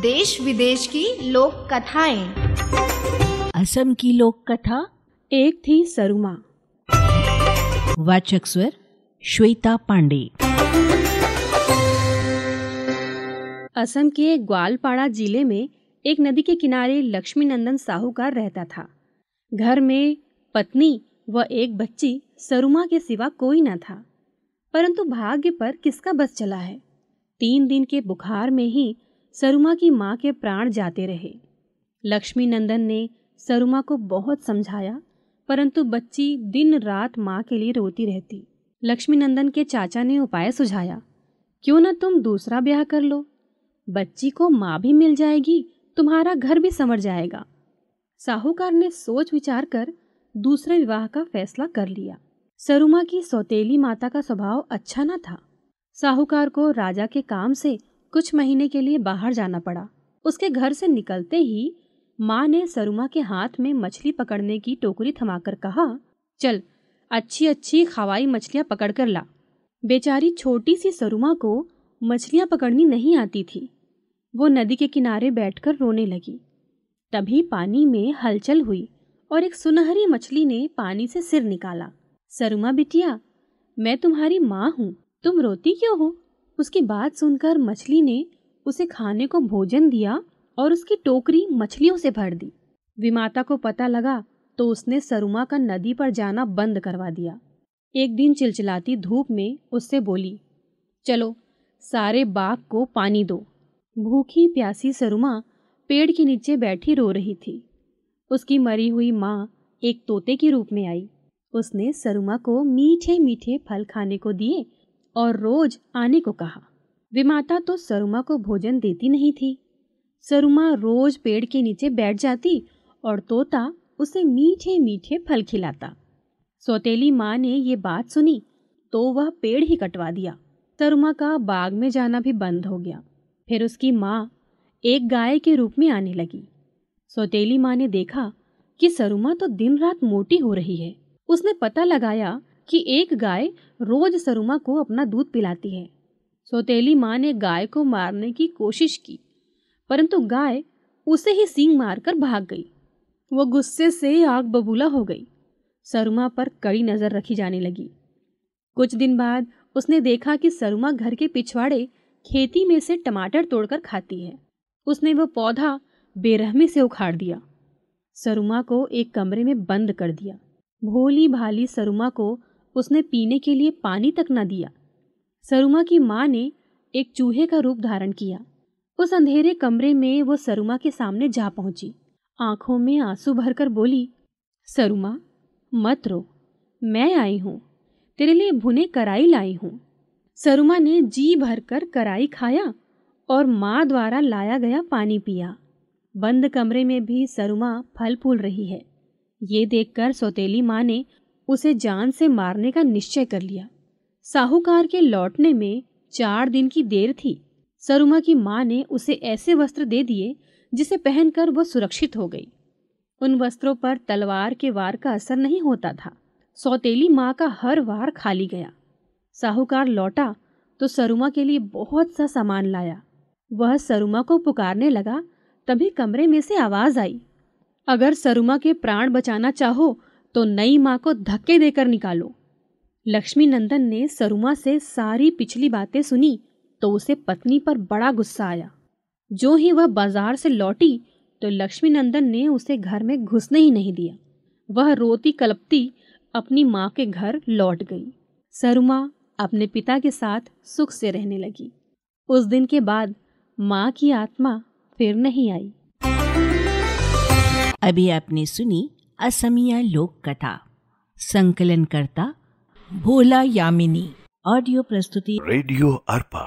देश विदेश की लोक कथाएँ। असम की लोक कथा एक थी सरुमा। वाचक स्वर श्वेता पांडे। असम के ग्वालपाड़ा ज़िले में एक नदी के किनारे लक्ष्मी नंदन साहूकार रहता था। घर में पत्नी व एक बच्ची सरुमा के सिवा कोई न था। परंतु भाग्य पर किसका बस चला है? तीन दिन के बुखार में ही सरुमा की माँ के प्राण जाते रहे। लक्ष्मी नंदन ने सरुमा को बहुत समझाया, परंतु बच्ची दिन रात माँ के लिए रोती रहती। लक्ष्मी नंदन के चाचा ने उपाय सुझाया, क्यों न तुम दूसरा ब्याह कर लो? बच्ची को माँ भी मिल जाएगी, तुम्हारा घर भी संवर जाएगा। साहूकार ने सोच विचार कर दूसरे विवाह का फैसला कर लिया। सरुमा की सौतेली माता का स्वभाव अच्छा न था। साहूकार को राजा के काम से कुछ महीने के लिए बाहर जाना पड़ा। उसके घर से निकलते ही माँ ने सरुमा के हाथ में मछली पकड़ने की टोकरी थमाकर कहा, चल अच्छी अच्छी खवाई मछलियाँ पकड़ कर ला। बेचारी छोटी सी सरुमा को मछलियाँ पकड़नी नहीं आती थी। वो नदी के किनारे बैठकर रोने लगी। तभी पानी में हलचल हुई और एक सुनहरी मछली ने पानी से सिर निकाला। सरुमा बिटिया, मैं तुम्हारी माँ हूँ, तुम रोती क्यों हो? उसकी बात सुनकर मछली ने उसे खाने को भोजन दिया और उसकी टोकरी मछलियों से भर दी। विमाता को पता लगा तो उसने सरुमा का नदी पर जाना बंद करवा दिया। एक दिन चिलचिलाती धूप में उससे बोली, चलो, सारे बाग को पानी दो। भूखी प्यासी सरुमा पेड़ के नीचे बैठी रो रही थी। उसकी मरी हुई माँ एक तोते के रूप में आई। उसने सरुमा को मीठे मीठे फल खाने को दिए और रोज आने को कहा। विमाता तो सरुमा को भोजन देती नहीं थी। सरुमा रोज पेड़ के नीचे बैठ जाती और तोता उसे मीठे मीठे फल खिलाता। सौतेली माँ ने ये बात सुनी तो वह पेड़ ही कटवा दिया। सरुमा का बाग में जाना भी बंद हो गया। फिर उसकी माँ एक गाय के रूप में आने लगी। सौतेली माँ ने देखा कि सरुमा तो दिन रात मोटी हो रही है। उसने पता लगाया कि एक गाय रोज सरुमा को अपना दूध पिलाती है। सौतेली माँ ने गाय को मारने की कोशिश की, परंतु गाय उसे ही सींग मारकर भाग गई। वो गुस्से से आग बबूला हो गई। सरुमा पर कड़ी नज़र रखी जाने लगी। कुछ दिन बाद उसने देखा कि सरुमा घर के पिछवाड़े खेती में से टमाटर तोड़कर खाती है। उसने वो पौधा बेरहमी से उखाड़ दिया। सरुमा को एक कमरे में बंद कर दिया। भोली भाली सरुमा को उसने पीने के लिए पानी तक न दिया। सरुमा की माँ ने एक चूहे का रूप धारण किया। उस अंधेरे कमरे में वो सरुमा के सामने जा पहुँची। आँखों में आँसू भरकर बोली, सरुमा, मत रो। मैं आई हूँ। तेरे लिए भुने कराई लाई हूँ सरुमा ने जी भरकर कराई खाया और माँ द्वारा लाया गया पानी पिया। बंद कमरे में भी सरुमा फल फूल रही है। ये देखकर सौतेली माँ ने उसे जान से मारने का निश्चय कर लिया। साहूकार के लौटने में चार दिन की देर थी। सरुमा की माँ ने उसे ऐसे वस्त्र दे दिए, जिसे पहनकर वह सुरक्षित हो गई। उन वस्त्रों पर तलवार के वार का असर नहीं होता था। सौतेली माँ का हर वार खाली गया। साहूकार लौटा तो सरुमा के लिए बहुत सा सामान लाया। वह सरुमा को पुकारने लगा, तभी कमरे में से आवाज़ आई। अगर सरुमा के प्राण बचाना चाहो तो नई माँ को धक्के देकर निकालो। लक्ष्मी नंदन ने सरुमा से सारी पिछली बातें सुनी तो उसे पत्नी पर बड़ा गुस्सा आया। जो ही वह बाज़ार से लौटी तो लक्ष्मी नंदन ने उसे घर में घुसने ही नहीं दिया। वह रोती कलपती अपनी माँ के घर लौट गई। सरुमा अपने पिता के साथ सुख से रहने लगी। उस दिन के बाद माँ की आत्मा फिर नहीं आई। अभी आपने सुनी असमिया लोक कथा संकलन करता भोला यामिनी ऑडियो प्रस्तुति। रेडियो अर्पा।